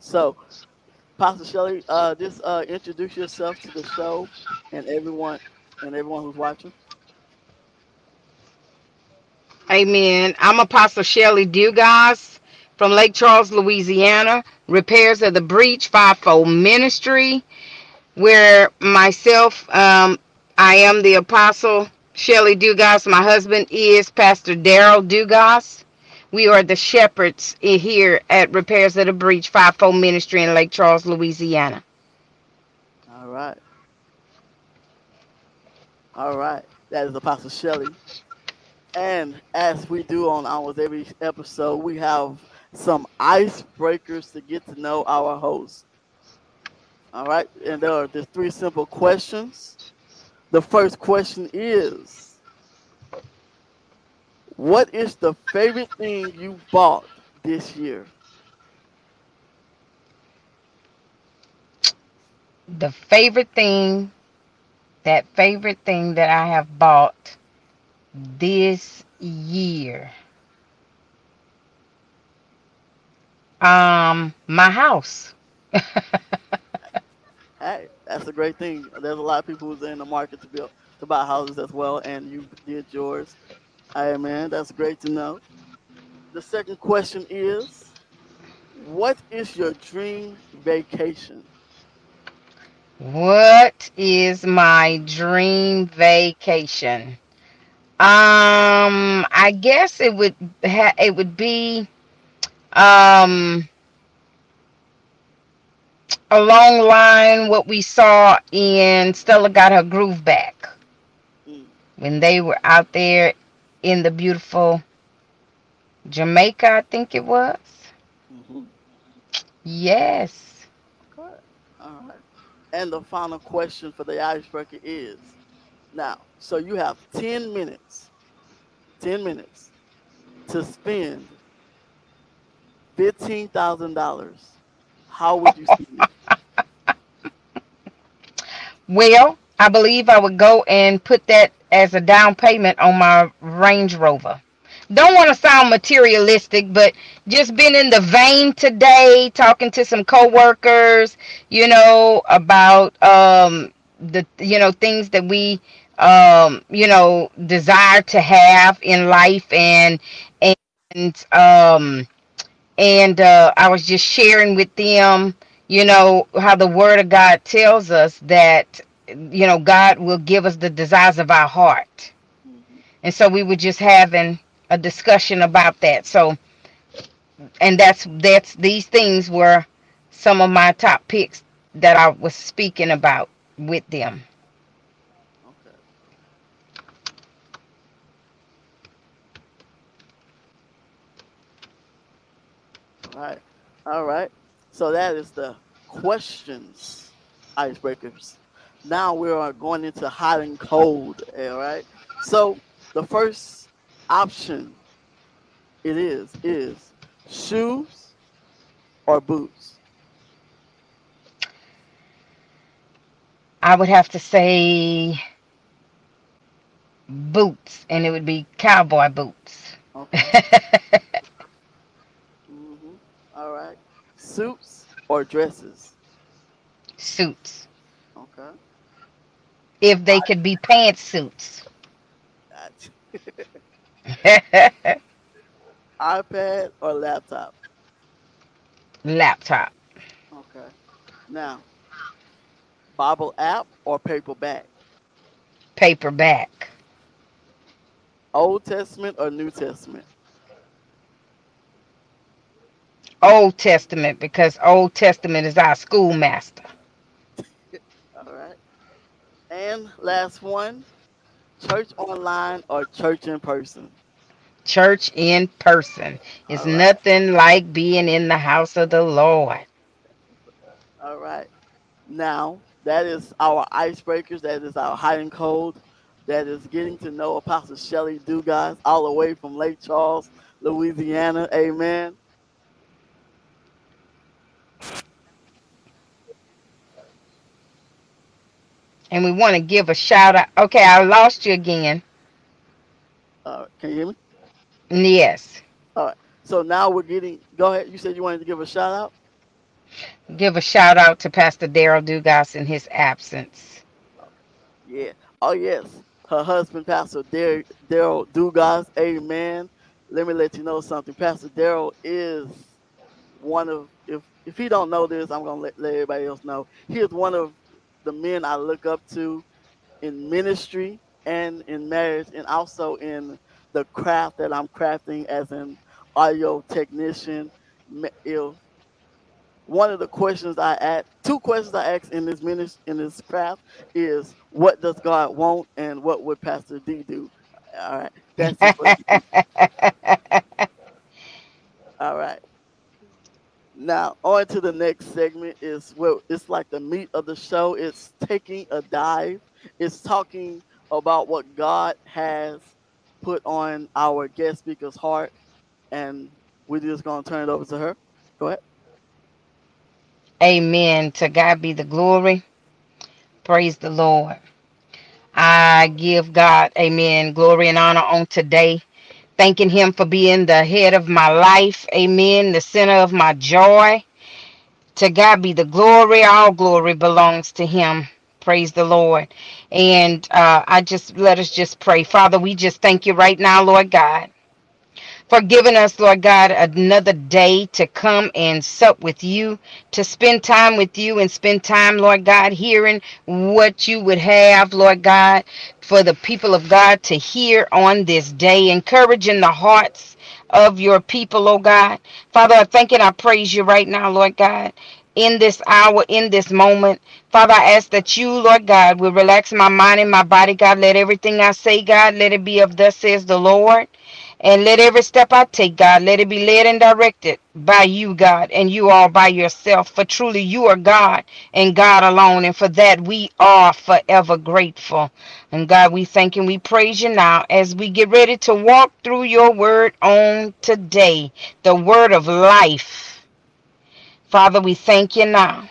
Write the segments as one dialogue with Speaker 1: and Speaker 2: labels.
Speaker 1: So, Pastor Shelly, uh, just uh, introduce yourself to the show and everyone and everyone who's watching.
Speaker 2: Amen. I'm Apostle Shelly Dugas from Lake Charles, Louisiana. Repairers of the Breach Fivefold Ministry, where myself, um, I am the Apostle Shelly Dugas. My husband is Pastor Daryl Dugas. We are the shepherds here at Repairers of the Breach Fivefold Ministry in Lake Charles, Louisiana.
Speaker 1: All right. All right. That is Apostle Shelly. And as we do on almost every episode, we have some icebreakers to get to know our host. All right. And there are just three simple questions. The first question is What is the favorite thing you bought this year?
Speaker 2: The favorite thing, that favorite thing that I have bought this year. Um, my house.
Speaker 1: Hey, that's a great thing. There's a lot of people who's in the market to build to buy houses as well, and you did yours. Hey man, that's great to know. The second question is, what is your dream vacation?
Speaker 2: What is my dream vacation? Um, I guess it would ha- it would be um along line what we saw in Stella got her groove back
Speaker 1: Mm,
Speaker 2: when they were out there in the beautiful Jamaica, I think it was.
Speaker 1: mhm.
Speaker 2: Yes.
Speaker 1: Good. All right. And the final question for the icebreaker is, now, so you have 10 minutes, 10 minutes to spend $15,000. How would you spend it?
Speaker 2: Well, I believe I would go and put that as a down payment on my Range Rover. Don't want to sound materialistic, but just been in the vein today, talking to some coworkers, you know, about um the you know things that we um you know desire to have in life and and um and uh, I was just sharing with them, you know, how the Word of God tells us that, you know, God will give us the desires of our heart,
Speaker 1: Mhm.
Speaker 2: and so we were just having a discussion about that. So, and that's that's these things were some of my top picks that I was speaking about with them.
Speaker 1: Okay. All right. All right. So that is the questions icebreakers. Now we are going into hot and cold. All right. So the first option it is is shoes or boots.
Speaker 2: I would have to say boots, and it would be cowboy boots.
Speaker 1: Okay. hmm All right. Suits or dresses.
Speaker 2: Suits. If they could be pantsuits.
Speaker 1: IPad or laptop.
Speaker 2: Laptop.
Speaker 1: Okay. Now, Bible app or paperback.
Speaker 2: Paperback.
Speaker 1: Old Testament or New Testament.
Speaker 2: Old Testament because Old Testament is our schoolmaster.
Speaker 1: And last one, church online or church in person.
Speaker 2: Church in person. It's
Speaker 1: right.
Speaker 2: nothing like being in the house of the Lord.
Speaker 1: All right. Now, that is our icebreakers. That is our hot and cold. That is getting to know Apostle Shelly Dugas all the way from Lake Charles, Louisiana. Amen.
Speaker 2: And we want to give a shout out. Okay, I lost you again.
Speaker 1: Uh, can you hear me?
Speaker 2: Yes. All right.
Speaker 1: So now we're getting. Go ahead. You said you wanted to give a shout out.
Speaker 2: Give a shout out to Pastor Daryl Dugas in his absence.
Speaker 1: Yeah. Oh yes. Her husband, Pastor Daryl Dugas. Amen. Let me let you know something. Pastor Daryl is one of if if he don't know this, I'm gonna let, let everybody else know. He is one of the men I look up to in ministry and in marriage and also in the craft that I'm crafting as an audio technician. One of the questions I ask, two questions I ask in this ministry, in this craft is, what does God want, and what would Pastor D do? All right, that's all right. Now on to the next segment is well, it's like the meat of the show. It's taking a dive. It's talking about what God has put on our guest speaker's heart, and we're just gonna turn it over to her. Go ahead.
Speaker 2: Amen. To God be the glory. Praise the Lord. I give God, amen, glory and honor on today. Thanking Him for being the head of my life. Amen. The center of my joy. To God be the glory. All glory belongs to Him. Praise the Lord. And uh, I just let us just pray. Father, we just thank you right now, Lord God for giving us, Lord God, another day to come and sup with you, to spend time with you and spend time, Lord God, hearing what you would have, Lord God, for the people of God to hear on this day, encouraging the hearts of your people, oh God. Father, I thank and I praise you right now, Lord God in this hour, in this moment. Father, I ask that you, Lord God, will relax my mind and my body, God. Let everything I say, God, let it be of thus says the Lord. And let every step I take, God, let it be led and directed by you, God, and you all by yourself. For truly you are God and God alone. And for that we are forever grateful. And God, we thank you and we praise you now as we get ready to walk through your word on today, the word of life. Father, we thank you now.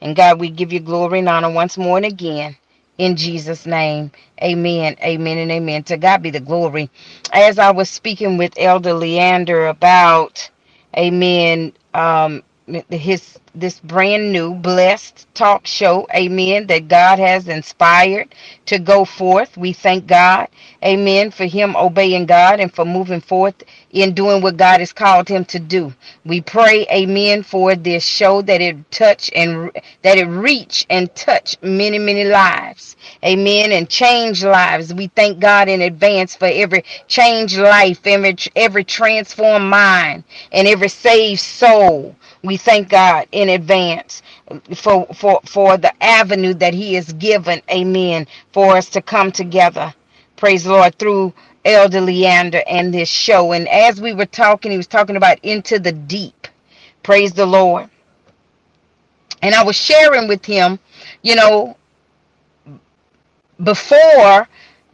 Speaker 2: And God, we give you glory and honor once more and again in Jesus' name. Amen. Amen and amen. To God be the glory. As I was speaking with Elder Leander about, amen, um, his this brand new blessed talk show amen that god has inspired to go forth. We thank god amen for him obeying god and for moving forth in doing what god has called him to do. We pray amen for this show that it touch and that it reach and touch many many lives amen and change lives. We thank god in advance for every changed life every every transformed mind and every saved soul we thank God in advance for for for the avenue that he has given amen for us to come together praise the lord through elder leander and this show. And as we were talking he was talking about into the deep praise the lord. And i was sharing with him you know before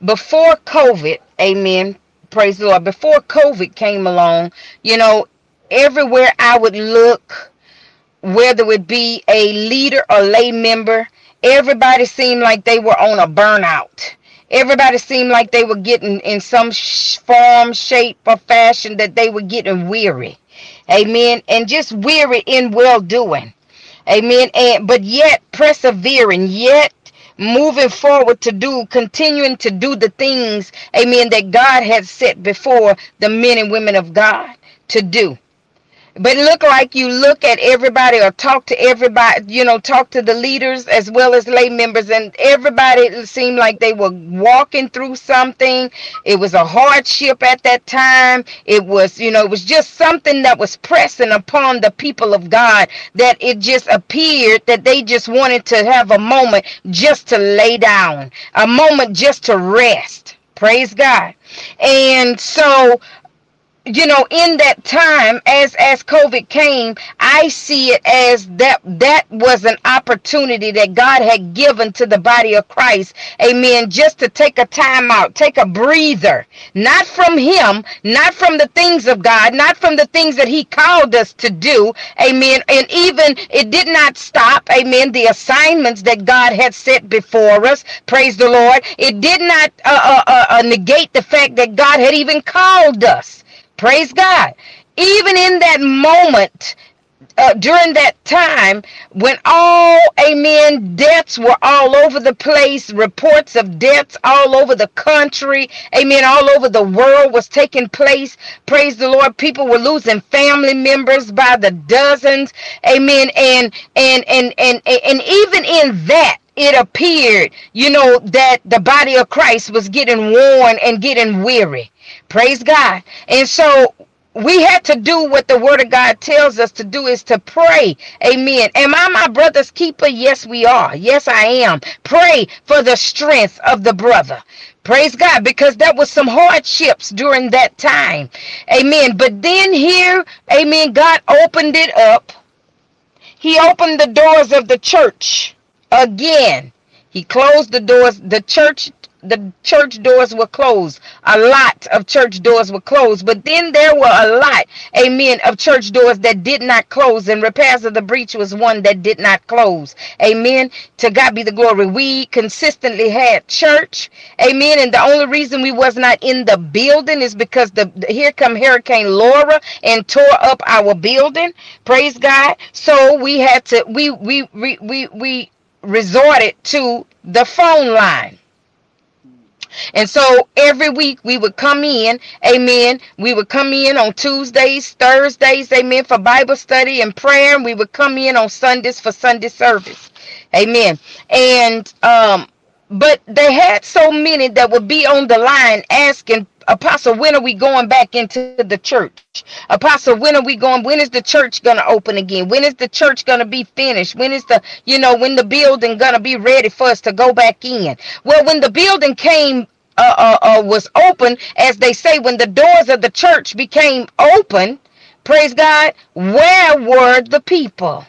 Speaker 2: before covid amen praise the lord before covid came along you know everywhere I would look, whether it be a leader or lay member, everybody seemed like they were on a burnout. Everybody seemed like they were getting in some form, shape, or fashion that they were getting weary. Amen. And just weary in well doing. Amen. And but yet persevering, yet moving forward to do, continuing to do the things, amen, that God has set before the men and women of God to do but look like you look at everybody or talk to everybody you know talk to the leaders as well as lay members and everybody seemed like they were walking through something. It was a hardship at that time. It was you know it was just something that was pressing upon the people of god that it just appeared that they just wanted to have a moment just to lay down a moment just to rest. Praise god. And so you know in that time as as covid came i see it as that that was an opportunity that god had given to the body of christ. Amen. Just to take a time out take a breather. Not from him not from the things of god not from the things that he called us to do. Amen. And even it did not stop amen the assignments that god had set before us. Praise the lord. It did not uh, uh, uh, uh negate the fact that god had even called us Praise God. Even in that moment, uh, during that time when all amen deaths were all over the place reports of deaths all over the country amen all over the world was taking place praise the lord people were losing family members by the dozens amen and and and and and, and even in that it appeared, you know, that the body of Christ was getting worn and getting weary. Praise God. And so we had to do what the word of God tells us to do is to pray. Amen. Am I my brother's keeper? Yes, we are. Yes, I am. Pray for the strength of the brother. Praise God, because there was some hardships during that time. Amen. But then here, amen, God opened it up. He opened the doors of the church again. He closed the doors. The church the church doors were closed. A lot of church doors were closed, but then there were a lot, amen, of church doors that did not close, and repairers of the breach was one that did not close. Amen. To God be the glory. We consistently had church, amen. And the only reason we was not in the building is because the here come Hurricane Laura and tore up our building. Praise God. So we had to we we we we, we resorted to the phone line. And so every week we would come in, amen. We would come in on Tuesdays, Thursdays, amen, for Bible study and prayer. And we would come in on Sundays for Sunday service. Amen. And um but they had so many that would be on the line asking Apostle, when are we going back into the church? Apostle, when are we going? When is the church going to open again? When is the church going to be finished? When is the, you know, when the building going to be ready for us to go back in? Well, when the building came uh, uh, uh, was open, as they say, when the doors of the church became open, praise God, where were the people?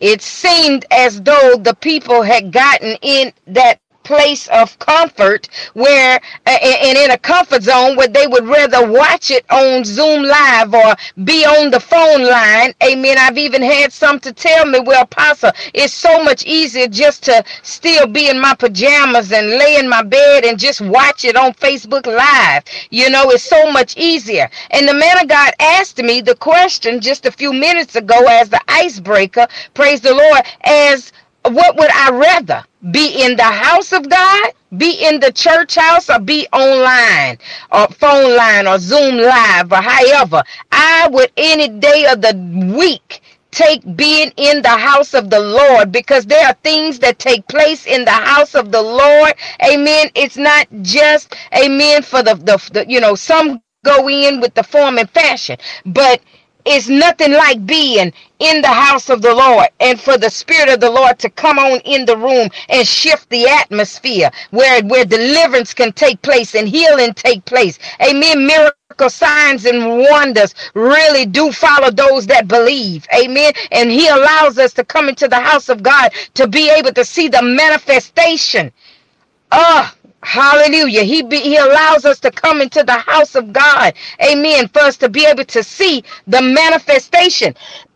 Speaker 2: It seemed as though the people had gotten in that place of comfort where and in a comfort zone where they would rather watch it on zoom live or be on the phone line. Amen. I've even had some to tell me well Pastor, it's so much easier just to still be in my pajamas and lay in my bed and just watch it on facebook live. You know it's so much easier. And the man of god asked me the question just a few minutes ago as the icebreaker praise the lord as what would I rather? Be in the house of God, be in the church house, or be online, or phone line, or Zoom live, or however. I would any day of the week take being in the house of the Lord because there are things that take place in the house of the Lord. Amen. It's not just amen for the, the, the you know, some go in with the form and fashion, but it's nothing like being in the house of the Lord and for the Spirit of the Lord to come on in the room and shift the atmosphere where, where deliverance can take place and healing take place. Amen. Miracle signs and wonders really do follow those that believe. Amen. And He allows us to come into the house of God to be able to see the manifestation. Oh, Hallelujah. He be, he allows us to come into the house of God. Amen. For us to be able to see the manifestation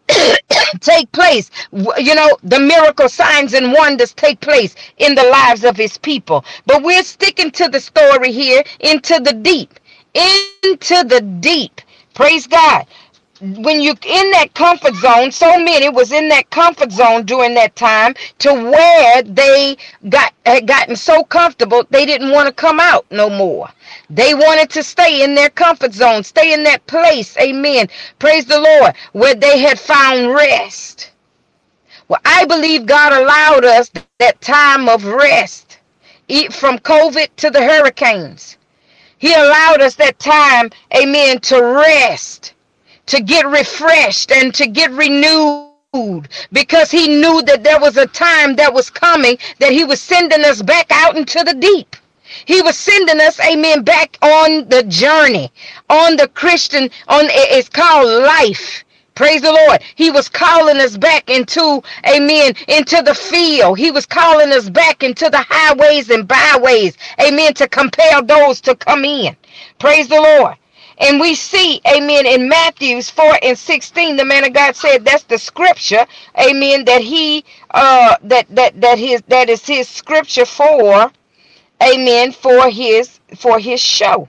Speaker 2: take place. You know, the miracle signs and wonders take place in the lives of his people. But we're sticking to the story here into the deep. Into the deep. Praise God when you're in that comfort zone, so many was in that comfort zone during that time to where they got had gotten so comfortable they didn't want to come out no more. They wanted to stay in their comfort zone, stay in that place. Amen. Praise the Lord, where they had found rest. Well, I believe God allowed us that time of rest, from COVID to the hurricanes. He allowed us that time, amen, to rest to get refreshed and to get renewed because he knew that there was a time that was coming that he was sending us back out into the deep. He was sending us, amen, back on the journey, on the Christian, on it's called life. Praise the Lord. He was calling us back into, amen, into the field. He was calling us back into the highways and byways, amen, to compel those to come in. Praise the Lord. And we see, amen, in Matthews 4 and 16, the man of God said that's the scripture, amen, that he uh that that that his that is his scripture for, amen, for his for his show.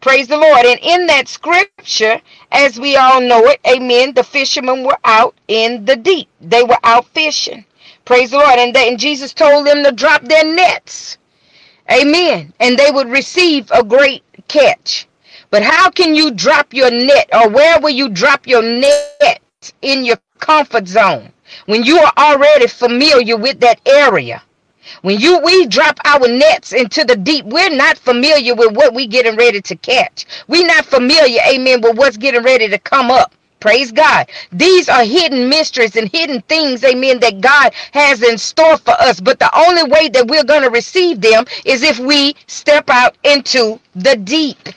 Speaker 2: Praise the Lord. And in that scripture, as we all know it, amen, the fishermen were out in the deep. They were out fishing. Praise the Lord. And, they, and Jesus told them to drop their nets. Amen. And they would receive a great catch. But how can you drop your net or where will you drop your net in your comfort zone when you are already familiar with that area? When you we drop our nets into the deep, we're not familiar with what we getting ready to catch. We're not familiar, amen, with what's getting ready to come up. Praise God. These are hidden mysteries and hidden things, amen, that God has in store for us. But the only way that we're going to receive them is if we step out into the deep.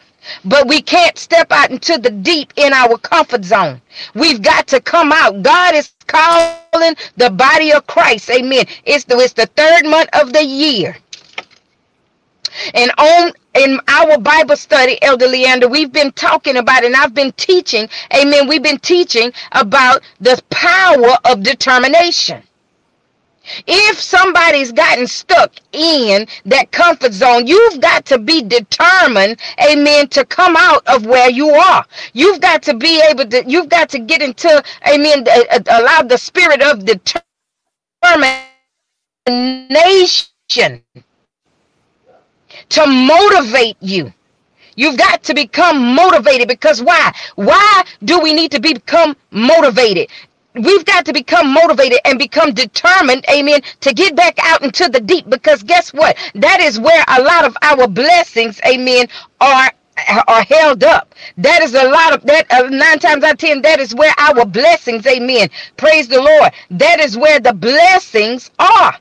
Speaker 2: But we can't step out into the deep in our comfort zone. We've got to come out. God is calling the body of Christ. Amen. It's the, it's the third month of the year. And on in our Bible study, Elder Leander, we've been talking about, and I've been teaching, amen. We've been teaching about the power of determination. If somebody's gotten stuck in that comfort zone, you've got to be determined, amen, to come out of where you are. You've got to be able to, you've got to get into, amen, uh, uh, allow the spirit of determination to motivate you. You've got to become motivated because why? Why do we need to become motivated? We've got to become motivated and become determined, amen, to get back out into the deep because guess what? That is where a lot of our blessings, amen, are are held up. That is a lot of that. Uh, nine times out of ten, that is where our blessings, amen. Praise the Lord. That is where the blessings are.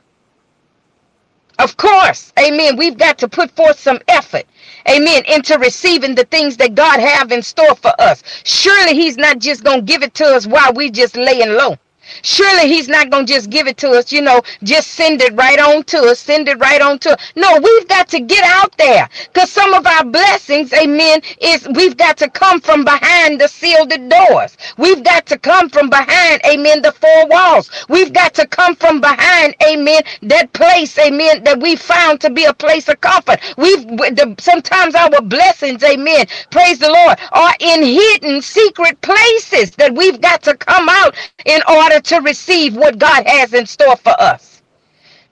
Speaker 2: Of course, amen. We've got to put forth some effort, amen, into receiving the things that God have in store for us. Surely he's not just going to give it to us while we just laying low. Surely he's not going to just give it to us, you know, just send it right on to us, send it right on to us. No, we've got to get out there because some of our blessings, amen, is we've got to come from behind the sealed doors. We've got to come from behind, amen, the four walls. We've got to come from behind, amen, that place, amen, that we found to be a place of comfort. We've the, sometimes our blessings, amen, praise the Lord, are in hidden secret places that we've got to come out in order to receive what God has in store for us.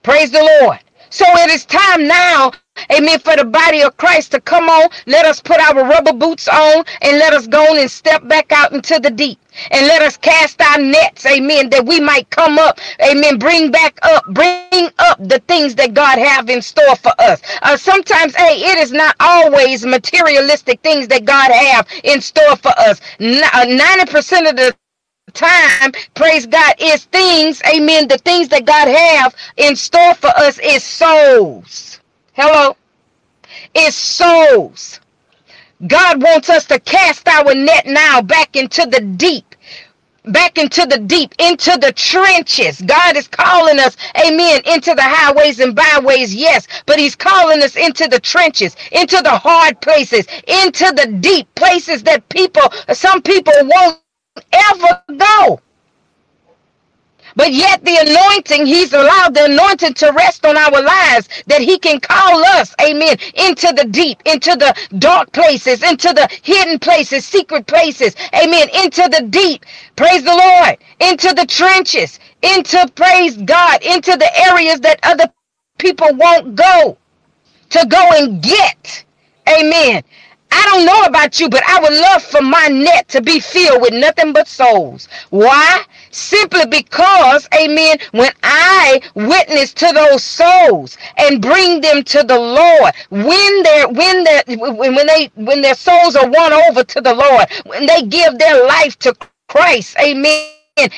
Speaker 2: Praise the Lord. So it is time now, amen, for the body of Christ to come on. Let us put our rubber boots on and let us go and step back out into the deep. And let us cast our nets, amen, that we might come up, amen, bring back up, bring up the things that God have in store for us. Uh, sometimes, hey, it is not always materialistic things that God have in store for us. 90% uh, of the time, praise God, is things, amen, the things that God have in store for us is souls. Hello? It's souls. God wants us to cast our net now back into the deep back into the deep, into the trenches. God is calling us, amen, into the highways and byways, yes, but He's calling us into the trenches, into the hard places, into the deep places that people, some people won't ever go. But yet the anointing, he's allowed the anointing to rest on our lives that he can call us, amen, into the deep, into the dark places, into the hidden places, secret places, amen, into the deep, praise the Lord, into the trenches, into, praise God, into the areas that other people won't go, to go and get, amen. I don't know about you, but I would love for my net to be filled with nothing but souls. Why? Simply because, amen, when I witness to those souls and bring them to the Lord, when they when they when they when their souls are won over to the Lord, when they give their life to Christ, amen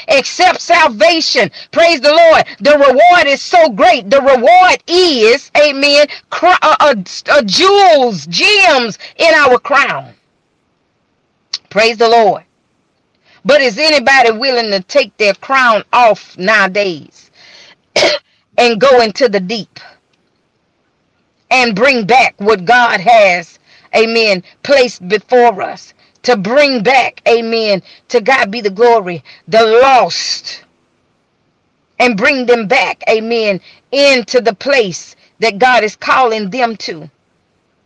Speaker 2: accept salvation. Praise the Lord. The reward is so great. The reward is, amen, uh, uh, uh, jewels, gems in our crown. Praise the Lord. But is anybody willing to take their crown off nowadays and go into the deep and bring back what God has, amen, placed before us? To bring back, amen, to God be the glory, the lost, and bring them back, amen, into the place that God is calling them to,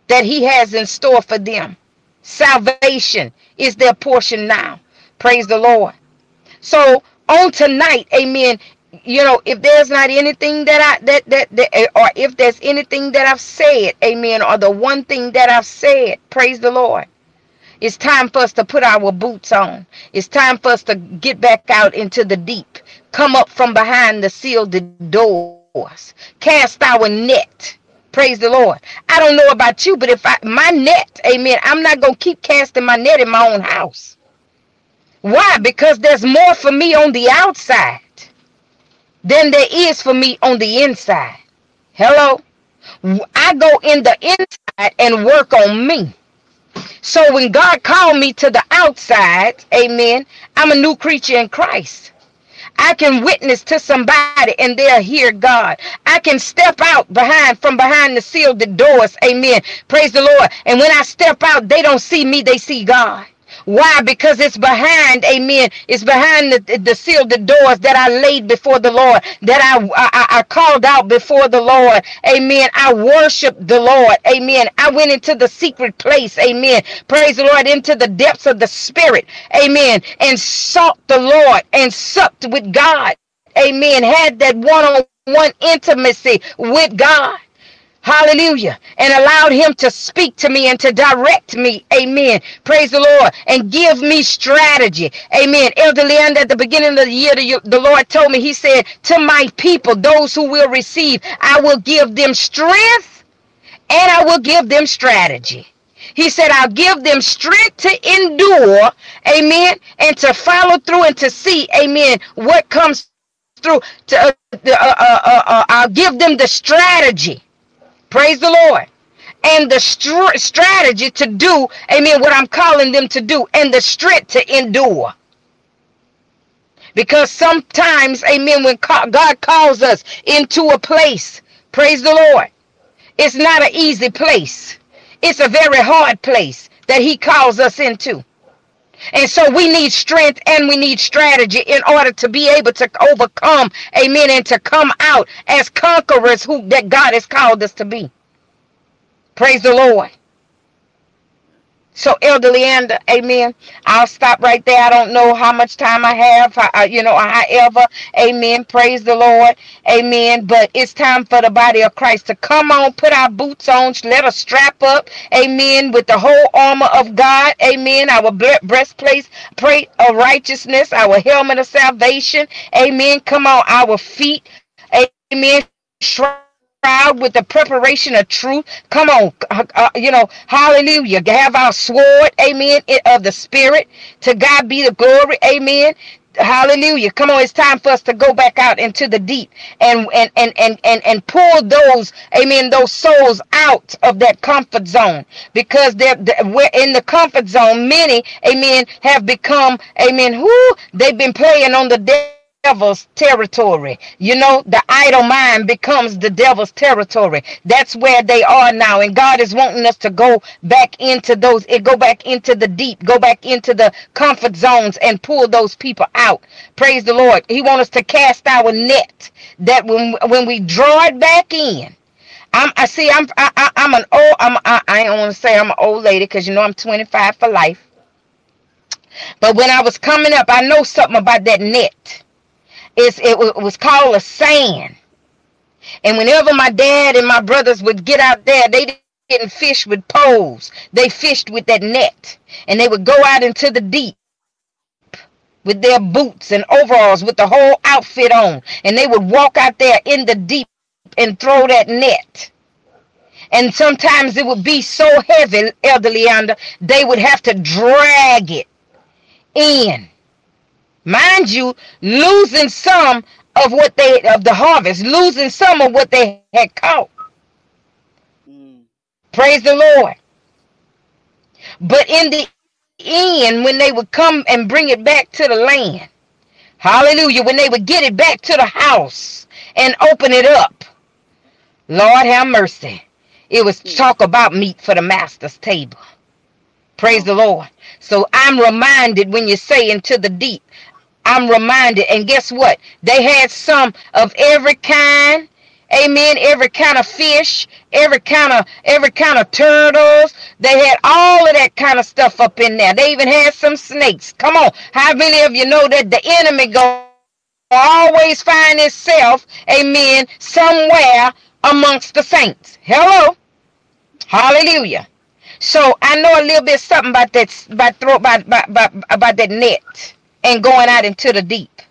Speaker 2: that He has in store for them. Salvation is their portion now. Praise the Lord. So on tonight, amen. You know, if there's not anything that I that, that that or if there's anything that I've said, amen, or the one thing that I've said, praise the Lord. It's time for us to put our boots on. It's time for us to get back out into the deep. Come up from behind the sealed doors. Cast our net. Praise the Lord. I don't know about you, but if I my net, amen, I'm not gonna keep casting my net in my own house. Why? Because there's more for me on the outside than there is for me on the inside. Hello? I go in the inside and work on me. So when God called me to the outside, amen, I'm a new creature in Christ. I can witness to somebody and they'll hear God. I can step out behind from behind the sealed doors. Amen. Praise the Lord. And when I step out, they don't see me, they see God. Why? Because it's behind, amen. It's behind the, the sealed doors that I laid before the Lord, that I, I, I called out before the Lord. Amen. I worshiped the Lord. Amen. I went into the secret place. Amen. Praise the Lord. Into the depths of the spirit. Amen. And sought the Lord and supped with God. Amen. Had that one on one intimacy with God. Hallelujah. And allowed him to speak to me and to direct me. Amen. Praise the Lord. And give me strategy. Amen. Elder Leander, at the beginning of the year, the Lord told me, He said, To my people, those who will receive, I will give them strength and I will give them strategy. He said, I'll give them strength to endure, amen, and to follow through and to see, amen, what comes through. To, uh, uh, uh, uh I'll give them the strategy Praise the Lord. And the str- strategy to do, amen, what I'm calling them to do, and the strength to endure. Because sometimes, amen, when God calls us into a place, praise the Lord, it's not an easy place. It's a very hard place that He calls us into. And so we need strength and we need strategy in order to be able to overcome, amen, and to come out as conquerors who that God has called us to be. Praise the Lord. So, Elder Leander, amen. I'll stop right there. I don't know how much time I have, uh, you know, however, amen. Praise the Lord, amen. But it's time for the body of Christ to come on, put our boots on, let us strap up, amen, with the whole armor of God, amen. Our breastplate plate of righteousness, our helmet of salvation, amen. Come on, our feet, amen proud with the preparation of truth. Come on, uh, uh, you know, hallelujah. Have our sword, amen, of the spirit. To God be the glory, amen. Hallelujah. Come on, it's time for us to go back out into the deep and and and and and, and pull those, amen, those souls out of that comfort zone. Because they're, they're we're in the comfort zone. Many, amen, have become, amen, who they've been playing on the dead devil's territory. You know, the idle mind becomes the devil's territory. That's where they are now. And God is wanting us to go back into those, eh, go back into the deep, go back into the comfort zones and pull those people out. Praise the Lord. He wants us to cast our net that when, when we draw it back in, I'm, I see, I'm, I, I, I'm an old, I'm, I, I don't want to say I'm an old lady because you know I'm 25 for life. But when I was coming up, I know something about that net. It's, it, was called a sand. And whenever my dad and my brothers would get out there, they didn't fish with poles. They fished with that net. And they would go out into the deep with their boots and overalls with the whole outfit on. And they would walk out there in the deep and throw that net. And sometimes it would be so heavy, Elder Leander, they would have to drag it in. Mind you, losing some of what they of the harvest, losing some of what they had caught. Mm. Praise the Lord. But in the end, when they would come and bring it back to the land, hallelujah, when they would get it back to the house and open it up, Lord have mercy. It was mm. talk about meat for the master's table. Praise the Lord. So I'm reminded when you say into the deep, I'm reminded. And guess what? They had some of every kind, Amen. Every kind of fish, every kind of every kind of turtles. They had all of that kind of stuff up in there. They even had some snakes. Come on. How many of you know that the enemy go always find itself, amen, somewhere amongst the saints? Hello. Hallelujah. So I know a little bit something about that about throw about, about, about, about that net and going out into the deep.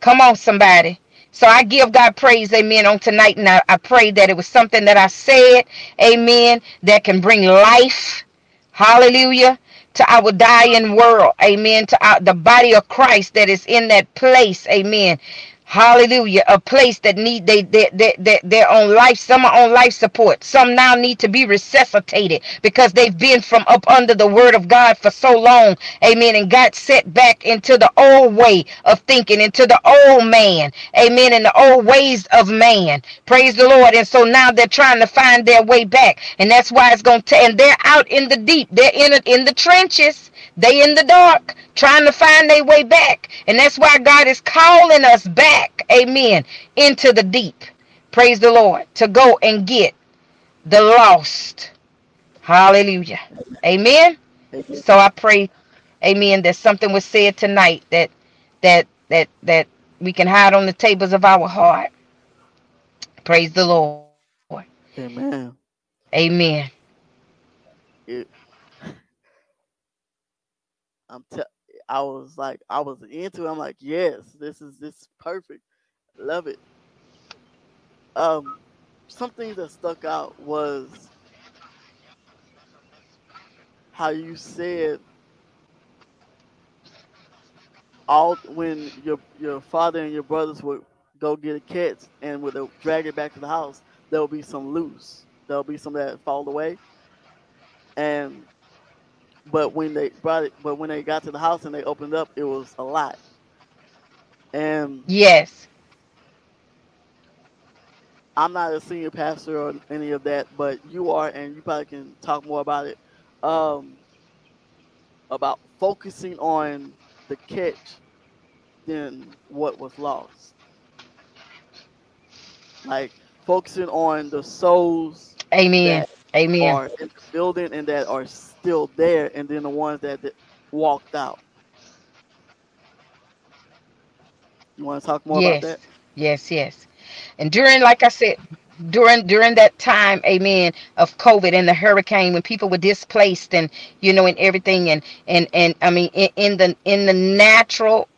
Speaker 2: Come on, somebody. So I give God praise, amen, on tonight. And I, I pray that it was something that I said, amen, that can bring life. Hallelujah. To our dying world, amen. To our, the body of Christ that is in that place, amen. Hallelujah. A place that need they they they, they they're on life. Some are on life support. Some now need to be resuscitated because they've been from up under the word of God for so long. Amen. And got set back into the old way of thinking, into the old man. Amen. And the old ways of man. Praise the Lord. And so now they're trying to find their way back. And that's why it's gonna take and they're out in the deep. They're in in the trenches. They in the dark trying to find their way back. And that's why God is calling us back, amen, into the deep. Praise the Lord. To go and get the lost. Hallelujah. Amen. So I pray, amen, that something was said tonight that that that that we can hide on the tables of our heart. Praise the Lord.
Speaker 1: Amen.
Speaker 2: Amen.
Speaker 1: It, I'm te- I was like I was into it. I'm like, yes, this is this is perfect. Love it. Um something that stuck out was how you said all when your your father and your brothers would go get a catch and would drag it back to the house, there will be some loose. There'll be some that fall away. And but when they brought it, but when they got to the house and they opened up, it was a lot. And
Speaker 2: Yes.
Speaker 1: I'm not a senior pastor or any of that, but you are, and you probably can talk more about it. Um, about focusing on the catch than what was lost. Like focusing on the souls
Speaker 2: Amen. Amen.
Speaker 1: are in the building and that are still there, and then the ones that, that walked out. You want to talk more about that?
Speaker 2: Yes, yes. And during, like I said, during during that time, amen, of COVID and the hurricane when people were displaced and you know and everything and and and I mean in, in the in the natural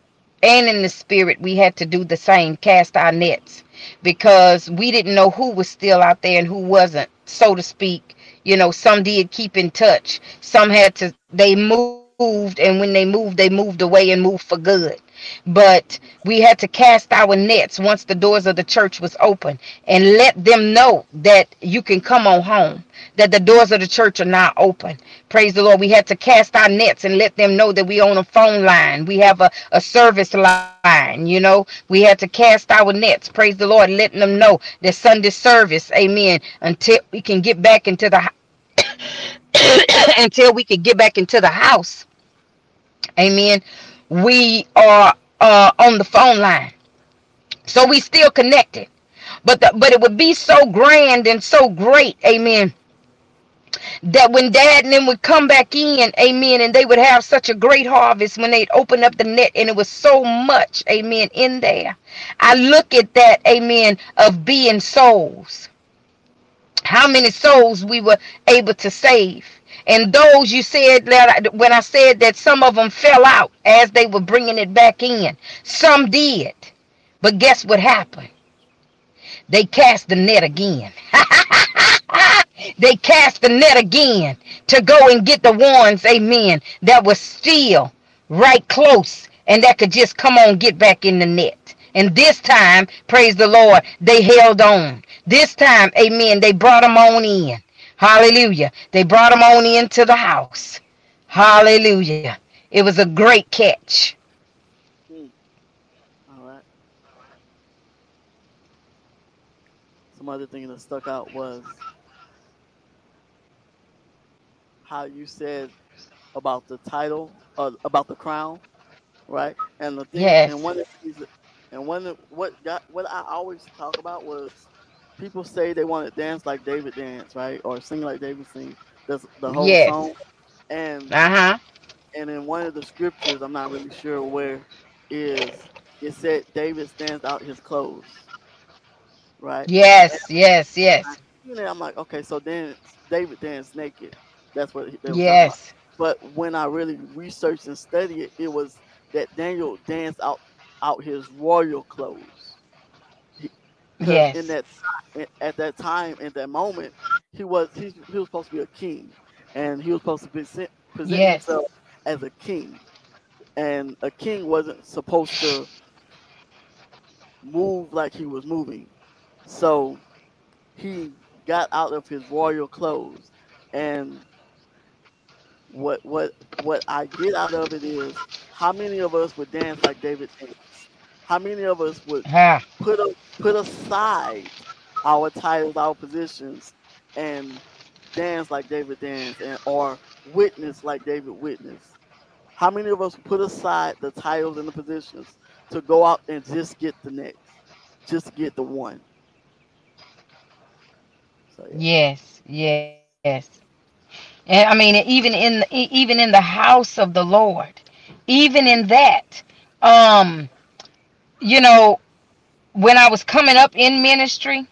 Speaker 2: and in the spirit we had to do the same, cast our nets because we didn't know who was still out there and who wasn't, so to speak. You know, some did keep in touch. Some had to they moved and when they moved, they moved away and moved for good but we had to cast our nets once the doors of the church was open and let them know that you can come on home that the doors of the church are now open. Praise the lord. We had to cast our nets and let them know that we own a phone line. We have a, a service line you know. We had to cast our nets. Praise the lord. Letting them know that sunday service amen until we can get back into the until we can get back into the house amen we are uh, on the phone line. So we still connected. But the, but it would be so grand and so great amen that when dad and them would come back in amen and they would have such a great harvest when they'd open up the net and it was so much amen in there. I look at that amen of being souls. How many souls we were able to save and those you said that when I said that some of them fell out as they were bringing it back in, some did. But guess what happened? They cast the net again. they cast the net again to go and get the ones, amen, that was still right close and that could just come on, get back in the net. And this time, praise the Lord, they held on. This time, amen, they brought them on in. Hallelujah. They brought him on into the house. Hallelujah. It was a great catch.
Speaker 1: Hmm. All right. Some other thing that stuck out was how you said about the title, uh, about the crown, right? And the thing,
Speaker 2: Yes.
Speaker 1: and one of the things, and one of what got what I always talk about was people say they want to dance like David dance, right, or sing like David sing. That's the whole
Speaker 2: Yes.
Speaker 1: song. And
Speaker 2: Uh-huh.
Speaker 1: and in one of the scriptures, I'm not really sure where, is it said David stands out his clothes, right?
Speaker 2: Yes, yes, yes.
Speaker 1: And I'm like, okay, so then David danced naked. That's what.
Speaker 2: Yes.
Speaker 1: But when I really researched and studied it, it was that Daniel danced out out his royal clothes. He- 'cause
Speaker 2: Yes.
Speaker 1: In that at that time, in that moment, he was he, he was supposed to be a king, and he was supposed to present present
Speaker 2: Yes.
Speaker 1: himself as a king, and a king wasn't supposed to move like he was moving. So he got out of his royal clothes, and what what what I get out of it is how many of us would dance like David danced? How many of us would
Speaker 2: Huh.
Speaker 1: put a, put aside our titles, our positions, and dance like David danced, and or witness like David witnessed? How many of us put aside the titles and the positions to go out and just get the next, just get the one? So yeah.
Speaker 2: Yes, yes. And I mean, even in even in the house of the Lord, even in that, um, you know, when I was coming up in ministry,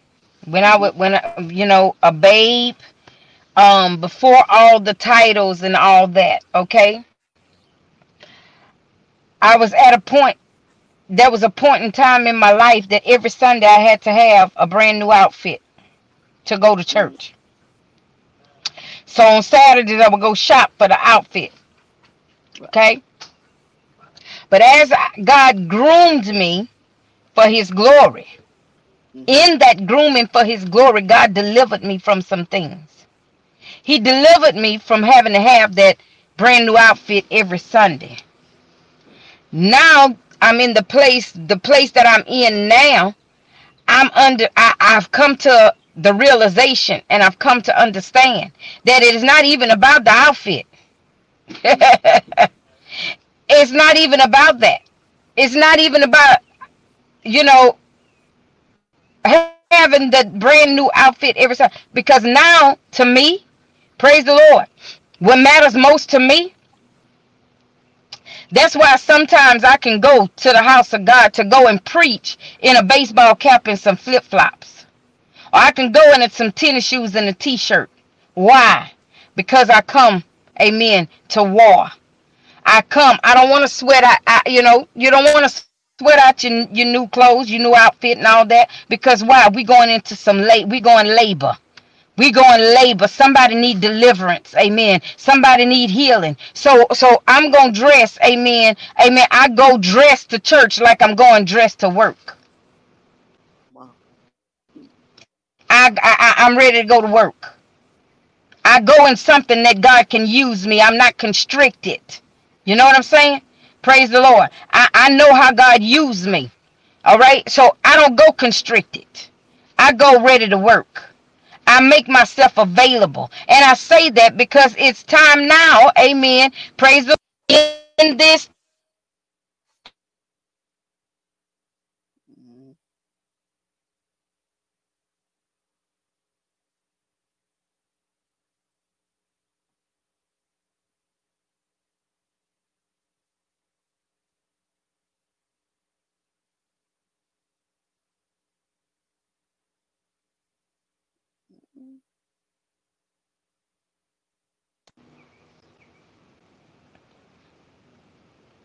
Speaker 2: when I would, when I, you know, a babe, um, before all the titles and all that, okay, I was at a point. There was a point in time in my life that every Sunday I had to have a brand new outfit to go to church. So on Saturdays I would go shop for the outfit. Okay? But as God groomed me for his glory,
Speaker 1: Mhm.
Speaker 2: in that grooming for his glory, God delivered me from some things. He delivered me from having to have that brand new outfit every Sunday. Now I'm in the place, the place that I'm in now, I'm under I, I've come to the realization and I've come to understand that it is not even about the outfit. it's not even about that. It's not even about, you know, having the brand new outfit every time. Because now, to me, praise the Lord, what matters most to me, that's why sometimes I can go to the house of God to go and preach in a baseball cap and some flip flops. Or I can go in some tennis shoes and a t shirt. Why? Because I come, amen, to war. I come. I don't want to sweat out, I, you know, you don't want to sweat out your, your new clothes, your new outfit and all that. Because why? We going into some late, we going labor. We going labor. Somebody need deliverance. Amen. Somebody need healing. So so I'm to dress. Amen. Amen. I go dress to church like I'm going dressed to work. I, I I- I'm ready to go to work. I go in something that God can use me. I'm not constricted. You know what I'm saying? Praise the Lord. I, I know how God used me. All right. So I don't go constricted. I go ready to work. I make myself available. And I say that because it's time now. Amen. Praise the Lord. In this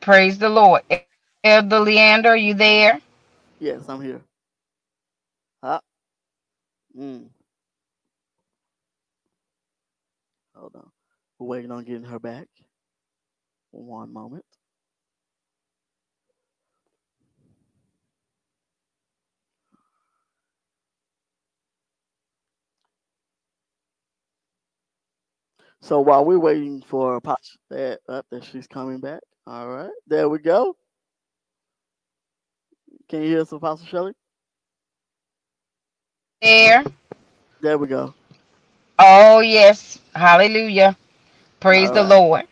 Speaker 2: praise the Lord. Elder Leander, are you there?
Speaker 1: Yes, I'm here. Huh? Mm. Hold on. We're waiting on getting her back. One moment. So while we're waiting for Apostle, that up that she's coming back. All right, there we go. Can you hear us, Apostle Shelly?
Speaker 2: There.
Speaker 1: There we go.
Speaker 2: Oh yes. Hallelujah. Praise
Speaker 1: All
Speaker 2: the
Speaker 1: right.
Speaker 2: Lord.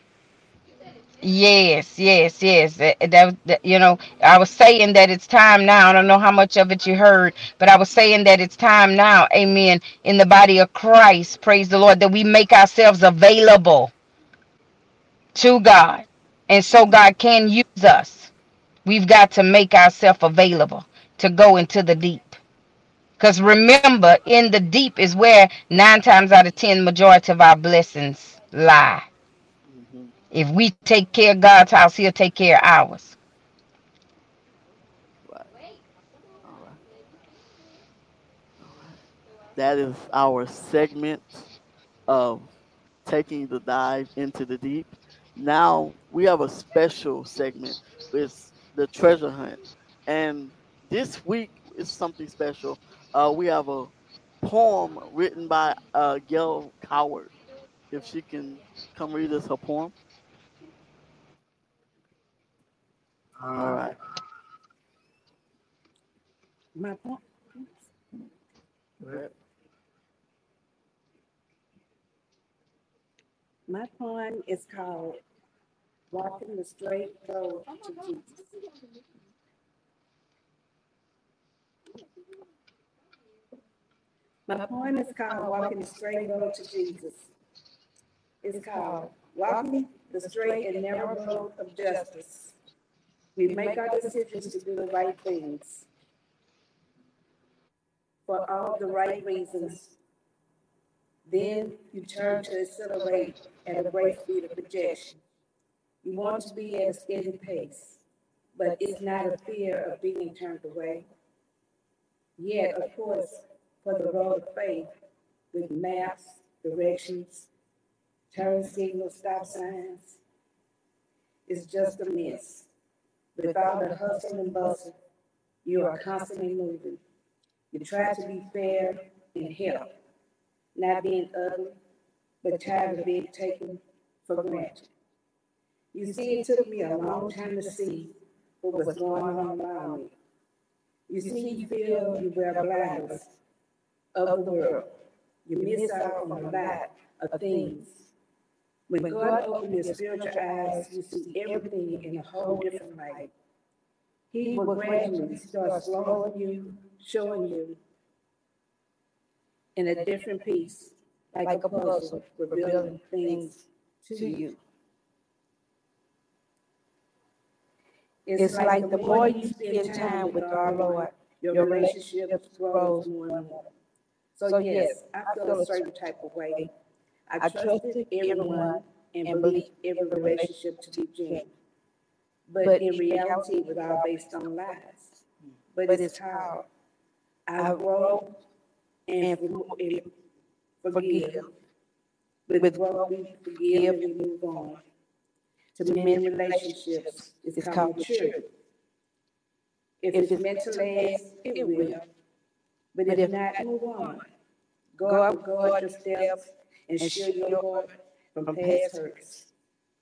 Speaker 2: Yes, yes, yes. That, that, that- you know, I was saying that it's time now. I don't know how much of it you heard, but I was saying that it's time now. Amen. In the body of Christ, praise the Lord, that we make ourselves available to God, and so God can use us. We've got to make ourselves available to go into the deep. Because remember, in the deep is where nine times out of ten, majority of our blessings lie.
Speaker 1: hmm
Speaker 2: If we take care of God's house, He'll take care of ours.
Speaker 1: Right. All right. All right. That is our segment of taking the dive into the deep. Now we have a special segment. It's the treasure hunt. And this week is something special. Uh, we have a poem written by uh, Gail Coward. If she can come read us her poem. All right.
Speaker 3: My po- my poem is called "Walking the Straight Road to Jesus." My poem is called "Walking the Straight Road to Jesus." It's called "Walking the Straight and Narrow Road of Justice." We make our decisions to do the right things for all the right reasons Then you turn to accelerate at a great speed of projection. You want to be at a steady pace, but it's not a fear of being turned away. Yet, of course, for the road of faith, with maps, directions, turn signals, stop signs, it's just a mess. With all the hustle and bustle, you are constantly moving. You try to be fair and help, not being ugly, but tired of being taken for granted. You see, it took me a long time to see what was going on around me. You see, you feel you wear blinders of the world. You miss out on a lot of things. When God opens your spiritual eyes, you see everything in a whole different light. He will gradually start slowing you, showing you in a different piece, like a puzzle, revealing things to you. It's like the more you spend time with our Lord, your relationship grows more and more. So yes, I feel a certain type of way. I trusted everyone and believed every relationship to be genuine. But in reality, it was all based on lies. But it's hard. I grow and forgive. With growth, we forgive and move on. To many relationships, it's called maturity. If it's meant to last, it will. But if not, move on. Go out, guard your steps, and shield your heart from past hurts.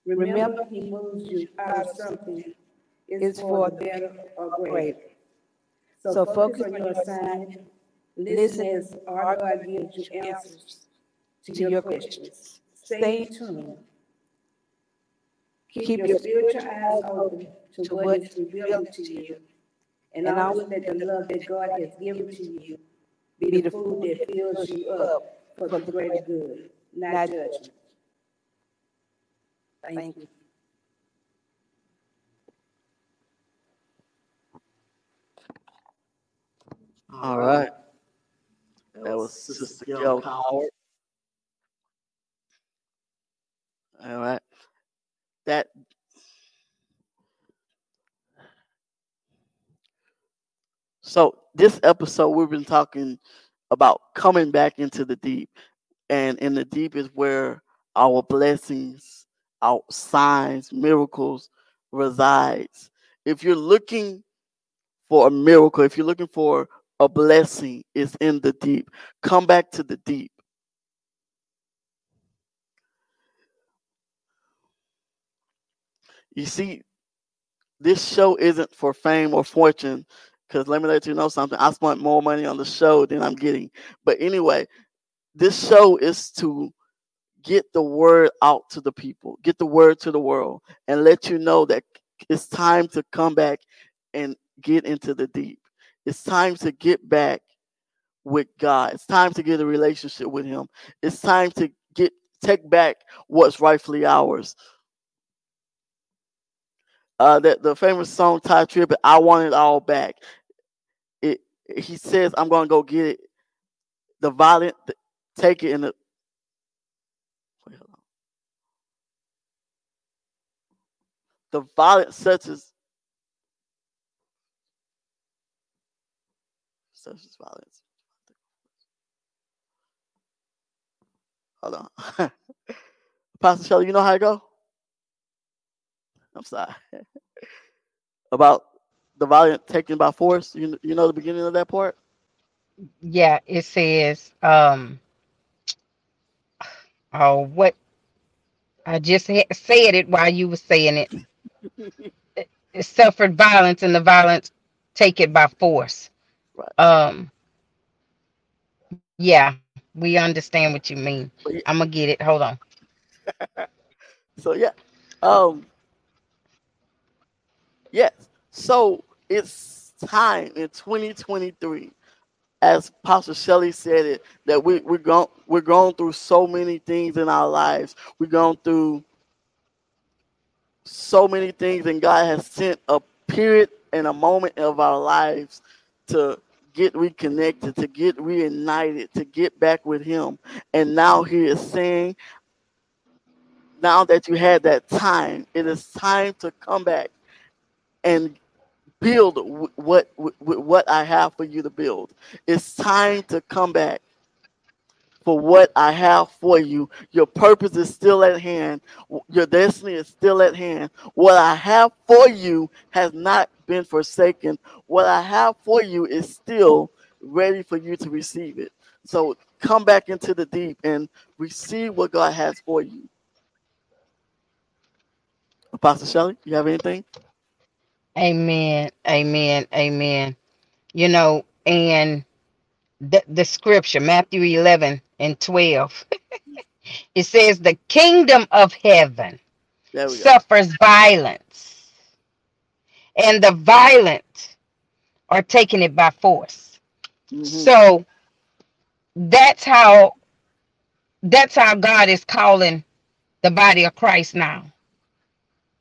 Speaker 3: Remember, He moves you out of something is for better or greater. So focus on your assignment. Listen as our God gives you answers to your questions. Stay tuned. Keep your spiritual eyes open to what is revealed to you. And always let the love that God has given to you be the food that fills you up for the greater good, not judgment. Thank you.
Speaker 1: All right. That was Sister Gail. All right. That so this episode we've been talking about coming back into the deep. And in the deep is where our blessings, our signs, miracles resides. If you're looking for a miracle, if you're looking for a blessing, is in the deep. Come back to the deep. You see, this show isn't for fame or fortune. Because let me let you know something. I spent more money on the show than I'm getting. But anyway, this show is to get the word out to the people, get the word to the world, and let you know that it's time to come back and get into the deep. It's time to get back with God. It's time to get a relationship with Him. It's time to get take back what's rightfully ours. Uh, that the famous song Tye Tribbett, "I Want It All Back." It he says, "I'm to go get it." The violent take it in the. The violent such as as violence. Hold on. Pastor Shelly, you know how I go? I'm sorry. About the violent taken by force. You, you know the beginning of that part?
Speaker 2: Yeah, it says, um, oh, what? I just ha- said it while you were saying it. It, it suffered violence, and the violence take it by force. Um, yeah, we understand what you mean.
Speaker 1: But yeah,
Speaker 2: I'm gonna get it. Hold on.
Speaker 1: so yeah. Um yes. So it's time in 2023 as Pastor Shelly said it, that we, we're going we're going through so many things in our lives. We're going through so many things, and God has sent a period and a moment of our lives to get reconnected, to get reunited, to get back with Him. And now He is saying, now that you had that time, it is time to come back and build what what I have for you to build. It's time to come back for what I have for you. Your purpose is still at hand. Your destiny is still at hand. What I have for you has not been forsaken. What I have for you is still ready for you to receive it. So come back into the deep and receive what God has for you. Apostle Shelly, you have anything?
Speaker 2: Amen. Amen. Amen. You know, and the, the scripture, Matthew 11 and 12, it says, The kingdom of heaven
Speaker 1: we go.
Speaker 2: suffers violence, and the violent are taking it by force.
Speaker 1: Mhm.
Speaker 2: So that's how that's how God is calling the body of Christ now.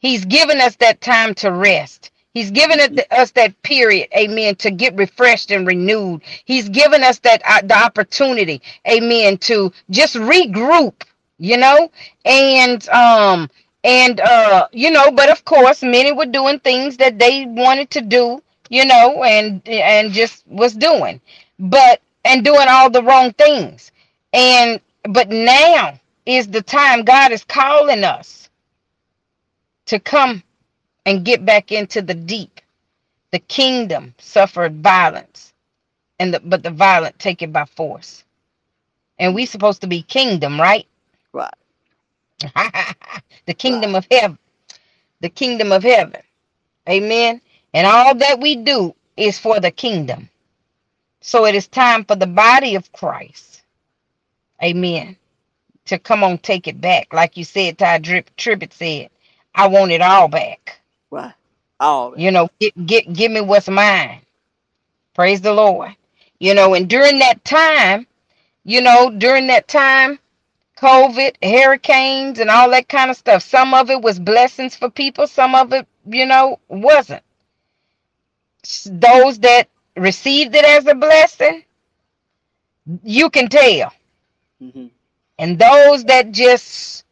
Speaker 2: He's given us that time to rest. He's given it, us that period, amen, to get refreshed and renewed. He's given us that uh, the opportunity, amen, to just regroup, you know, and um and uh you know, but of course, many were doing things that they wanted to do, you know, and and just was doing, but and doing all the wrong things. And but now is the time God is calling us to come and get back into the deep. The kingdom suffered violence, and the, but the violent take it by force. And we supposed to be kingdom, right?
Speaker 1: Right.
Speaker 2: the kingdom of heaven. The kingdom of heaven. Amen. And all that we do is for the kingdom. So it is time for the body of Christ. Amen. To come on, take it back. Like you said, Tye Drip Tribbett said, I want it all back.
Speaker 1: Right. All of it.
Speaker 2: You know, get, get give me what's mine. Praise the Lord. You know, and during that time, you know, during that time, COVID, hurricanes, and all that kind of stuff. Some of it was blessings for people, some of it, you know, wasn't. Those that received it as a blessing, you can tell.
Speaker 1: hmm
Speaker 2: And those that just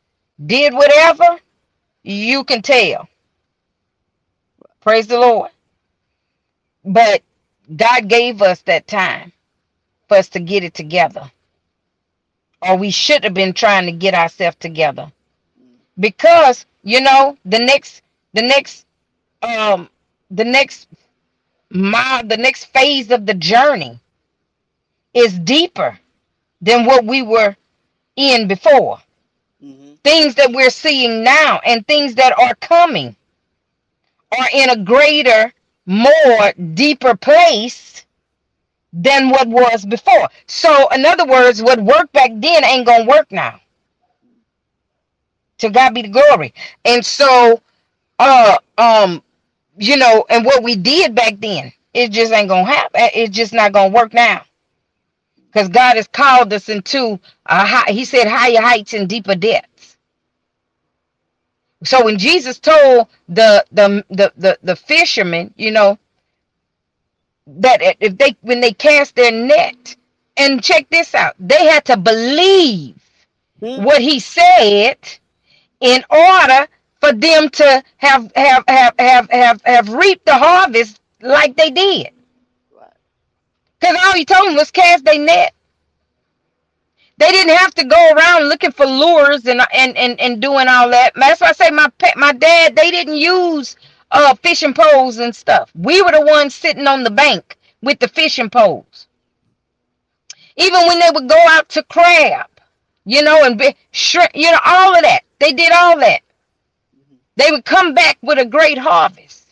Speaker 2: did whatever, you can tell. Praise the Lord. But God gave us that time for us to get it together. Or we should have been trying to get ourselves together. Because, you know, the next the next um the next mile, the next phase of the journey is deeper than what we were in before.
Speaker 1: hmm
Speaker 2: Things that we're seeing now and things that are coming are in a greater, more deeper place than what was before. So, in other words, what worked back then ain't gonna work now. To God be the glory. And so, uh, um, you know, and what we did back then, it just ain't gonna happen. It's just not gonna work now. Because God has called us into a high, He said higher heights and deeper depths. So when Jesus told the the the the, the fishermen, you know, that if they when they cast their net, and check this out, they had to believe
Speaker 1: Hmm.
Speaker 2: what he said in order for them to have have have have have, have reaped the harvest like they did. Because all he told them was cast their net. They didn't have to go around looking for lures and and and, and doing all that. That's why I say my pet, my dad, they didn't use uh fishing poles and stuff. We were the ones sitting on the bank with the fishing poles. Even when they would go out to crab, you know, and be shrimp, you know, all of that. They did all that. They would come back with a great harvest.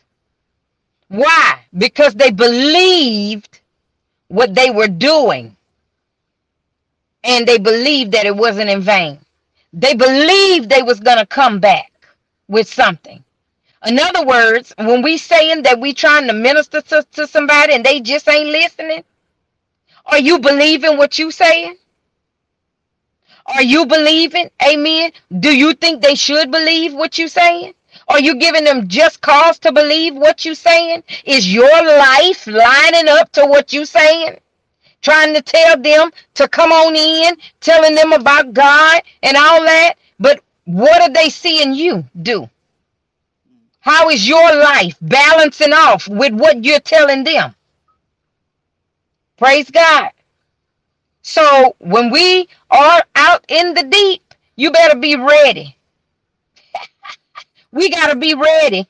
Speaker 2: Why? Because they believed what they were doing. And they believed that it wasn't in vain. They believed they was going to come back with something. In other words, when we saying that we trying to minister to, to somebody and they just ain't listening, are you believing what you saying? Are you believing? Amen. Do you think they should believe what you saying? Are you giving them just cause to believe what you saying? Is your life lining up to what you saying? Trying to tell them to come on in, telling them about God and all that. But what are they seeing you do? How is your life balancing off with what you're telling them? Praise God. So when we are out in the deep, you better be ready. we got to be ready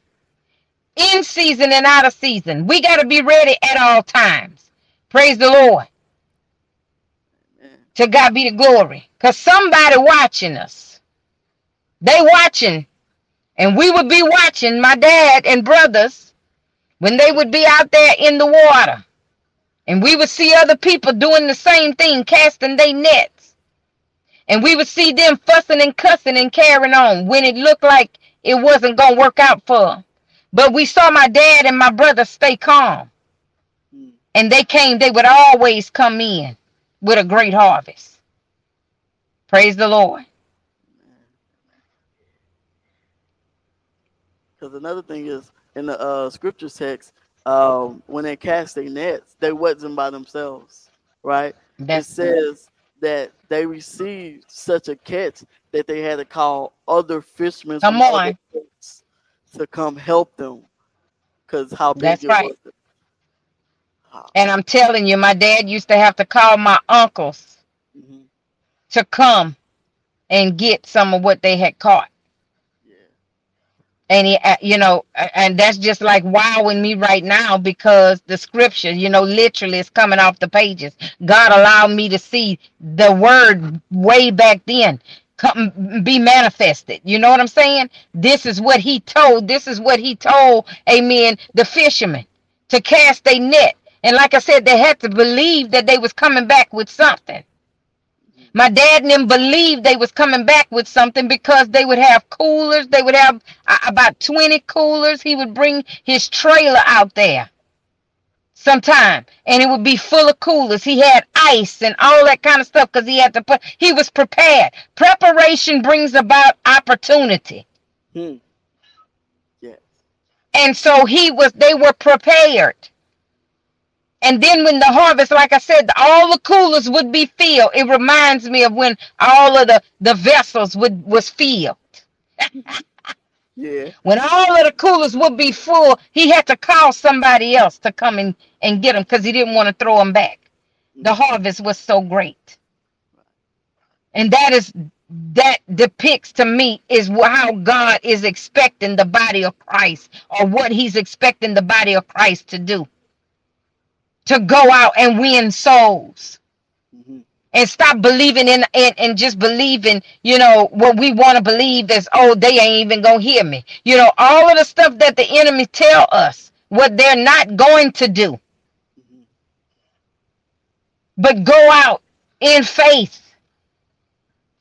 Speaker 2: in season and out of season. We got to be ready at all times. Praise the Lord. To God be the glory. Because somebody watching us. They watching. And we would be watching my dad and brothers when they would be out there in the water. And we would see other people doing the same thing, casting their nets. And we would see them fussing and cussing and carrying on when it looked like it wasn't going to work out for them. But we saw my dad and my brother stay calm.
Speaker 1: Hmm.
Speaker 2: And they came, they would always come in with a great harvest. Praise the Lord.
Speaker 1: Because another thing is in the uh, scripture text, um, when they cast their nets, they wasn't by themselves, right?
Speaker 2: That's
Speaker 1: it says that they received such a catch that they had to call other fishermen
Speaker 2: Come
Speaker 1: from other to come help them, because how big
Speaker 2: That's
Speaker 1: it
Speaker 2: right.
Speaker 1: was.
Speaker 2: And I'm telling you, my dad used to have to call my uncles
Speaker 1: mhm,
Speaker 2: to come and get some of what they had caught.
Speaker 1: yeah.
Speaker 2: And he, uh, you know, and that's just like wowing me right now because the scripture, you know, literally is coming off the pages. God allowed me to see the word way back then come be manifested. You know what I'm saying? This is what he told. This is what he told, amen, the fishermen to cast a net. And like I said, they had to believe that they was coming back with something. My dad and them believed they was coming back with something because they would have coolers. They would have uh, about 20 coolers. He would bring his trailer out there sometime and it would be full of coolers. He had ice and all that kind of stuff because he had to put, he was prepared. Preparation brings about opportunity.
Speaker 1: Hmm. Yes.
Speaker 2: And so he was, they were prepared. And then when the harvest, like I said, all the coolers would be filled. It reminds me of when all of the, the vessels would was filled.
Speaker 1: Yeah.
Speaker 2: When all of the coolers would be full, he had to call somebody else to come and, and get them because he didn't want to throw them back. The harvest was so great. And that is that depicts to me is how God is expecting the body of Christ or what he's expecting the body of Christ to do. To go out and win souls
Speaker 1: hmm
Speaker 2: and stop believing in and, and just believing, you know, what we want to believe is, oh, they ain't even gonna hear me. You know, all of the stuff that the enemy tell us what they're not going to do.
Speaker 1: hmm
Speaker 2: But go out in faith.